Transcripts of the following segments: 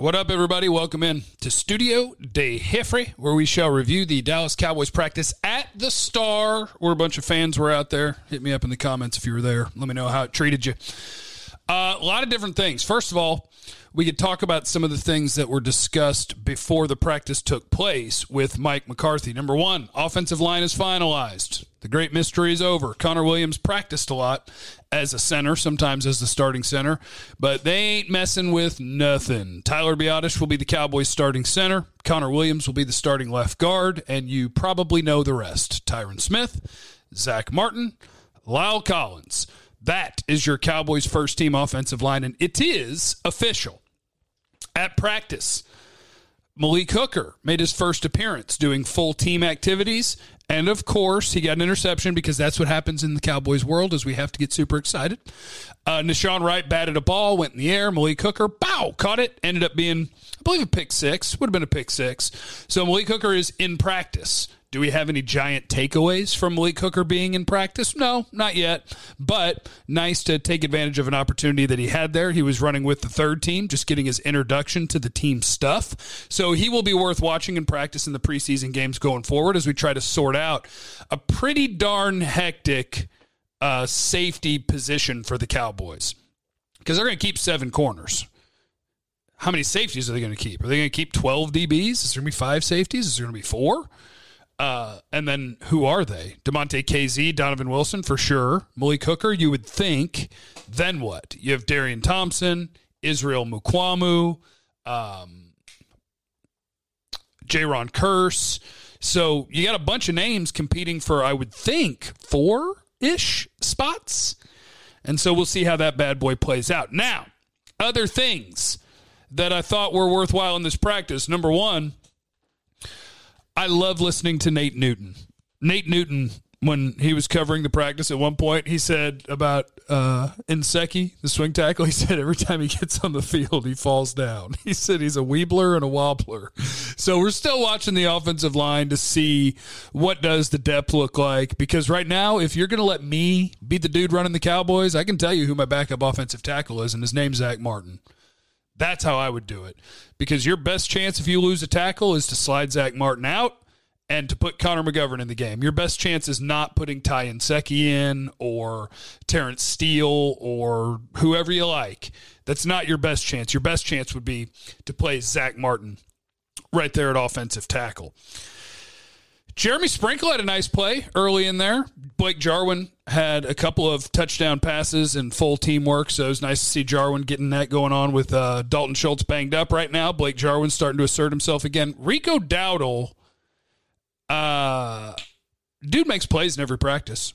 What up, everybody? Welcome in to Studio de Jeffrey, where we shall review the Dallas Cowboys practice at the Star, where a bunch of fans were out there. Hit me up in the comments if you were there. Let me know how it treated you. Uh, a lot of different things. First of all, we could talk about some of the things that were discussed before the practice took place with Mike McCarthy. Number one, offensive line is finalized. The great mystery is over. Connor Williams practiced a lot as a center, sometimes as the starting center, but they ain't messing with nothing. Tyler Biadasz will be the Cowboys starting center. Connor Williams will be the starting left guard, and you probably know the rest. Tyron Smith, Zach Martin, La'el Collins. That is your Cowboys first team offensive line, and it is official. At practice, Malik Hooker made his first appearance doing full team activities. And of course, he got an interception because that's what happens in the Cowboys world is we have to get super excited. Uh, Wright batted a ball, went in the air. Malik Hooker, bow, caught it. Ended up being, I believe, a pick six. Would have been a pick six. So Malik Hooker is in practice. Do we have any giant takeaways from Malik Hooker being in practice? No, not yet. But nice to take advantage of an opportunity that he had there. He was running with the third team, just getting his introduction to the team stuff. So he will be worth watching in practice in the preseason games going forward as we try to sort out a pretty darn hectic uh, safety position for the Cowboys because they're going to keep seven corners. How many safeties are they going to keep? Are they going to keep 12 DBs? Is there going to be five safeties? Is there going to be four? Uh, and then who are they? Damontae Kazee, Donovan Wilson for sure. Malik Hooker, you would think. Then what? You have Darian Thompson, Israel Mukuamu, um, Jayron Kearse. So you got a bunch of names competing for, I would think, four ish spots. And so we'll see how that bad boy plays out. Now, other things that I thought were worthwhile in this practice. Number one, I love listening to Nate Newton. Nate Newton, when he was covering the practice at one point, he said about uh, Nsekhe, the swing tackle, he said every time he gets on the field, he falls down. He said he's a weebler and a wobbler. So we're still watching the offensive line to see what does the depth look like. Because right now, if you're going to let me be the dude running the Cowboys, I can tell you who my backup offensive tackle is, and his name's Zach Martin. That's how I would do it. Because your best chance if you lose a tackle is to slide Zach Martin out and to put Connor McGovern in the game. Your best chance is not putting Ty Nsekhe in or Terence Steele or whoever you like. That's not your best chance. Your best chance would be to play Zach Martin right there at offensive tackle. Jeremy Sprinkle had a nice play early in there. Blake Jarwin had a couple of touchdown passes and full teamwork, so it was nice to see Jarwin getting that going on with uh, Dalton Schultz banged up right now. Blake Jarwin starting to assert himself again. Rico Dowdle, uh, dude makes plays in every practice.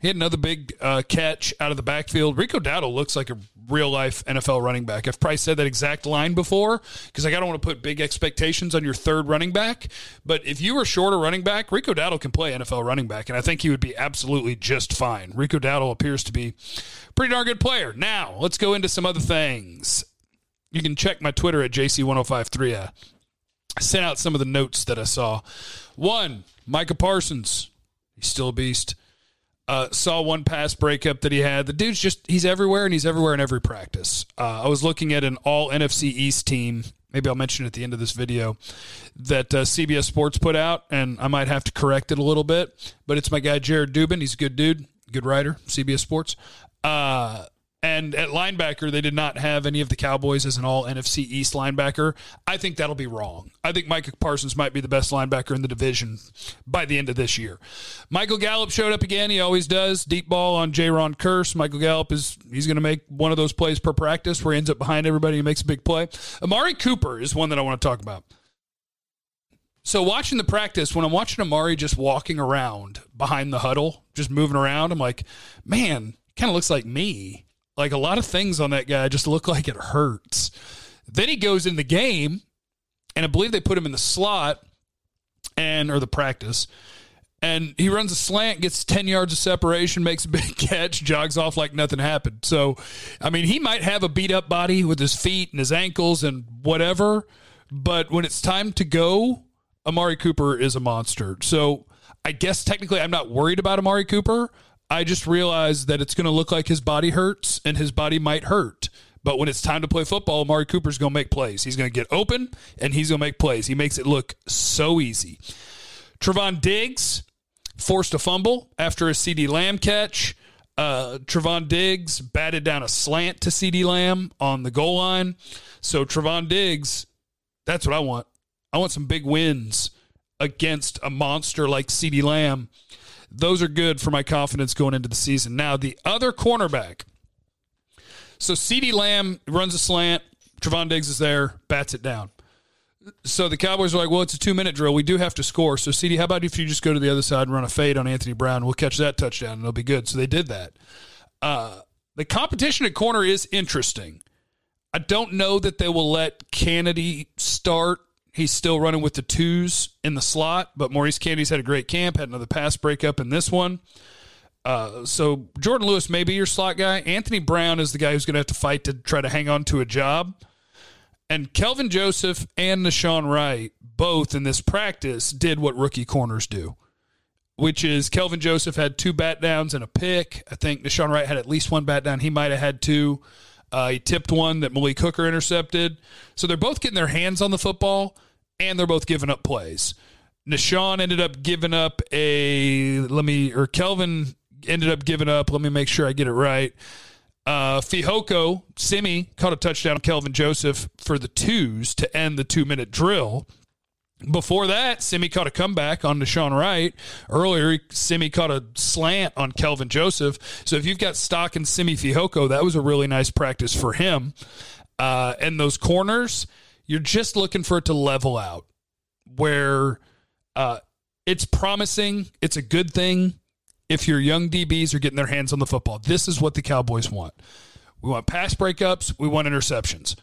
He had another big uh, catch out of the backfield. Rico Dowdle looks like a real life NFL running back. I've probably said that exact line before because like, I don't want to put big expectations on your third running back. But if you were short a running back, Rico Dowdle can play NFL running back, and I think he would be absolutely just fine. Rico Dowdle appears to be a pretty darn good player. Now, let's go into some other things. You can check my Twitter at JC1053. I sent out some of the notes that I saw. One, Micah Parsons. He's still a beast. Uh, saw one pass breakup that he had. The dude's just, he's everywhere and he's everywhere in every practice. Uh, I was looking at an all NFC East team. Maybe I'll mention it at the end of this video that uh, CBS Sports put out, and I might have to correct it a little bit. But it's my guy, Jared Dubin. He's a good dude, good writer, CBS Sports. And at linebacker, they did not have any of the Cowboys as an all NFC East linebacker. I think that'll be wrong. I think Micah Parsons might be the best linebacker in the division by the end of this year. Michael Gallup showed up again. He always does. Deep ball on Jayron Kearse. Michael Gallup is he's going to make one of those plays per practice where he ends up behind everybody and makes a big play. Amari Cooper is one that I want to talk about. So watching the practice, when I'm watching Amari just walking around behind the huddle, just moving around, I'm like, man, kind of looks like me. Like a lot of things on that guy just look like it hurts. Then he goes in the game, and I believe they put him in the slot and or the practice. And he runs a slant, gets 10 yards of separation, makes a big catch, jogs off like nothing happened. So, I mean, he might have a beat up body with his feet and his ankles and whatever, but when it's time to go, Amari Cooper is a monster. So, I guess technically I'm not worried about Amari Cooper. I just realized that it's going to look like his body hurts and his body might hurt. But when it's time to play football, Amari Cooper's going to make plays. He's going to get open and he's going to make plays. He makes it look so easy. Trevon Diggs forced a fumble after a CeeDee Lamb catch. Uh, Trevon Diggs batted down a slant to CeeDee Lamb on the goal line. So Trevon Diggs, that's what I want. I want some big wins against a monster like CeeDee Lamb. Those are good for my confidence going into the season. Now, the other cornerback so CeeDee Lamb runs a slant. Trevon Diggs is there, bats it down. So the Cowboys are like, well, it's a two minute drill. We do have to score. So, CeeDee, how about if you just go to the other side and run a fade on Anthony Brown? We'll catch that touchdown and it'll be good. So they did that. Uh, the competition at corner is interesting. I don't know that they will let Canady start. He's still running with the twos in the slot, but Maurice Canady's had a great camp, had another pass breakup in this one. Uh, so Jourdan Lewis may be your slot guy. Anthony Brown is the guy who's going to have to fight to try to hang on to a job. And Kelvin Joseph and Nahshon Wright both in this practice did what rookie corners do, which is Kelvin Joseph had two bat downs and a pick. I think Nahshon Wright had at least one bat down. He might have had two. Uh, he tipped one that Malik Hooker intercepted. So they're both getting their hands on the football and they're both giving up plays. Nahshon ended up giving up a let me or Kelvin ended up giving up. Let me make sure I get it right. Uh, Fehoko, Simi caught a touchdown. Kelvin Joseph for the twos to end the two minute drill. Before that, Simi caught a comeback on Nahshon Wright. Earlier, Simi caught a slant on Kelvin Joseph. So if you've got stock in Simi Fehoko, that was a really nice practice for him. Uh, and those corners, you're just looking for it to level out where uh, it's promising. It's a good thing if your young DBs are getting their hands on the football. This is what the Cowboys want. We want pass breakups, we want interceptions.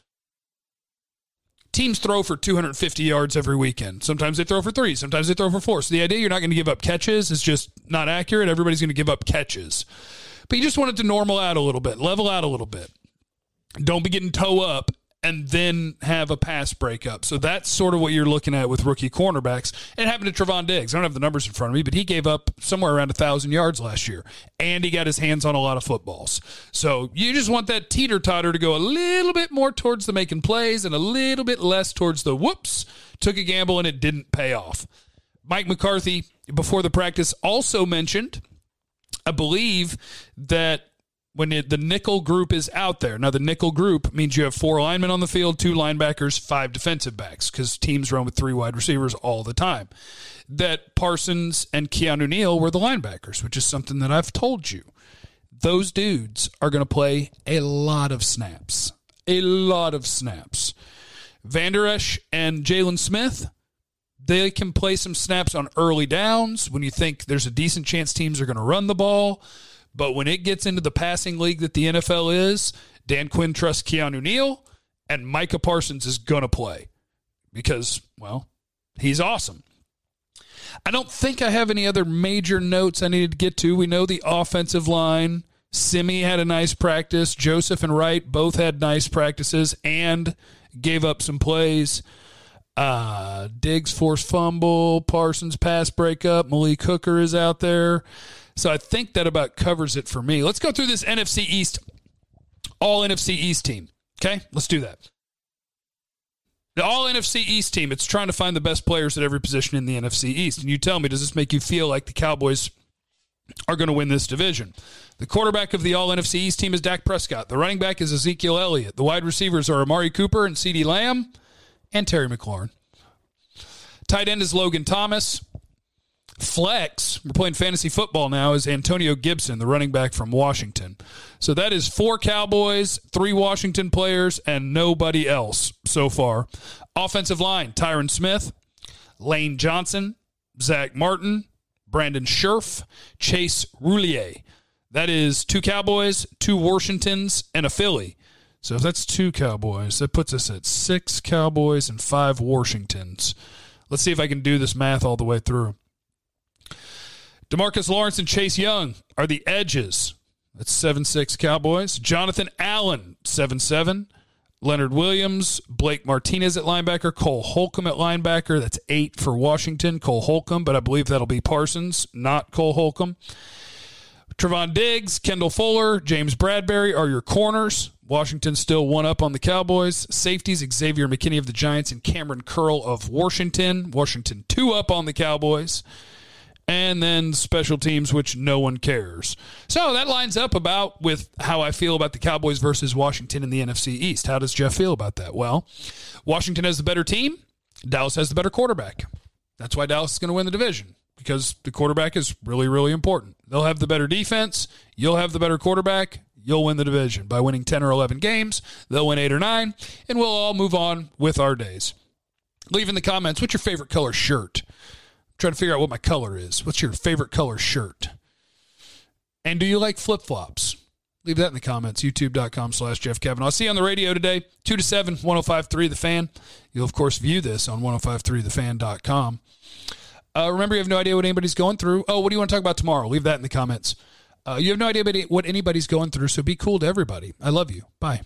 Teams throw for 250 yards every weekend. Sometimes they throw for three, sometimes they throw for four. So the idea you're not going to give up catches is just not accurate. Everybody's going to give up catches. But you just want it to normal out a little bit, level out a little bit. Don't be getting toe up and then have a pass breakup. So that's sort of what you're looking at with rookie cornerbacks. It happened to Trevon Diggs. I don't have the numbers in front of me, but he gave up somewhere around a thousand yards last year, and he got his hands on a lot of footballs. So you just want that teeter totter to go a little bit more towards the making plays and a little bit less towards the whoops. Took a gamble and it didn't pay off. Mike McCarthy before the practice also mentioned, I believe that when it, the nickel group is out there. Now, the nickel group means you have four linemen on the field, two linebackers, five defensive backs, because teams run with three wide receivers all the time. That Parsons and Keanu Neal were the linebackers, which is something that I've told you. Those dudes are going to play a lot of snaps. A lot of snaps. Vander Esch and Jaylon Smith, they can play some snaps on early downs when you think there's a decent chance teams are going to run the ball. But when it gets into the passing league that the NFL is, Dan Quinn trusts Keanu Neal, and Micah Parsons is going to play because, well, he's awesome. I don't think I have any other major notes I needed to get to. We know the offensive line. Simi had a nice practice. Joseph and Wright both had nice practices and gave up some plays. Uh, Diggs forced fumble. Parsons pass breakup. Malik Hooker is out there. So I think that about covers it for me. Let's go through this NFC East, all NFC East team. Okay, let's do that. The all NFC East team, it's trying to find the best players at every position in the NFC East. And you tell me, does this make you feel like the Cowboys are going to win this division? The quarterback of the all NFC East team is Dak Prescott. The running back is Ezekiel Elliott. The wide receivers are Amari Cooper and CeeDee Lamb and Terry McLaurin. Tight end is Logan Thomas. Flex, we're playing fantasy football now, is Antonio Gibson, the running back from Washington. So that is four Cowboys, three Washington players, and nobody else so far. Offensive line Tyron Smith, Lane Johnson, Zach Martin, Brandon Scherff, Chase Roullier. That is two Cowboys, two Washingtons, and a Philly. So if that's two Cowboys, that puts us at six Cowboys and five Washingtons. Let's see if I can do this math all the way through. Demarcus Lawrence and Chase Young are the edges. That's 7 6 Cowboys. Jonathan Allen, 7 7. Leonard Williams, Blake Martinez at linebacker, Cole Holcomb at linebacker. That's eight for Washington. Cole Holcomb, but I believe that'll be Parsons, not Cole Holcomb. Trevon Diggs, Kendall Fuller, James Bradberry are your corners. Washington still one up on the Cowboys. Safeties Xavier McKinney of the Giants and Kamren Curl of Washington. Washington two up on the Cowboys. And then special teams, which no one cares. So that lines up about with how I feel about the Cowboys versus Washington in the NFC East. How does Jeff feel about that? Well, Washington has the better team. Dallas has the better quarterback. That's why Dallas is going to win the division because the quarterback is really, really important. They'll have the better defense. You'll have the better quarterback. You'll win the division by winning 10 or 11 games. They'll win eight or nine, and we'll all move on with our days. Leave in the comments what's your favorite color shirt? Trying to figure out what my color is. What's your favorite color shirt? And do you like flip flops? Leave that in the comments. YouTube.com slash Jeff Kevin. I'll see you on the radio today, 2 to 7, 1053 The Fan. You'll, of course, view this on 1053thefan.com. Uh, remember, you have no idea what anybody's going through. Oh, what do you want to talk about tomorrow? Leave that in the comments. Uh, you have no idea what anybody's going through, so be cool to everybody. I love you. Bye.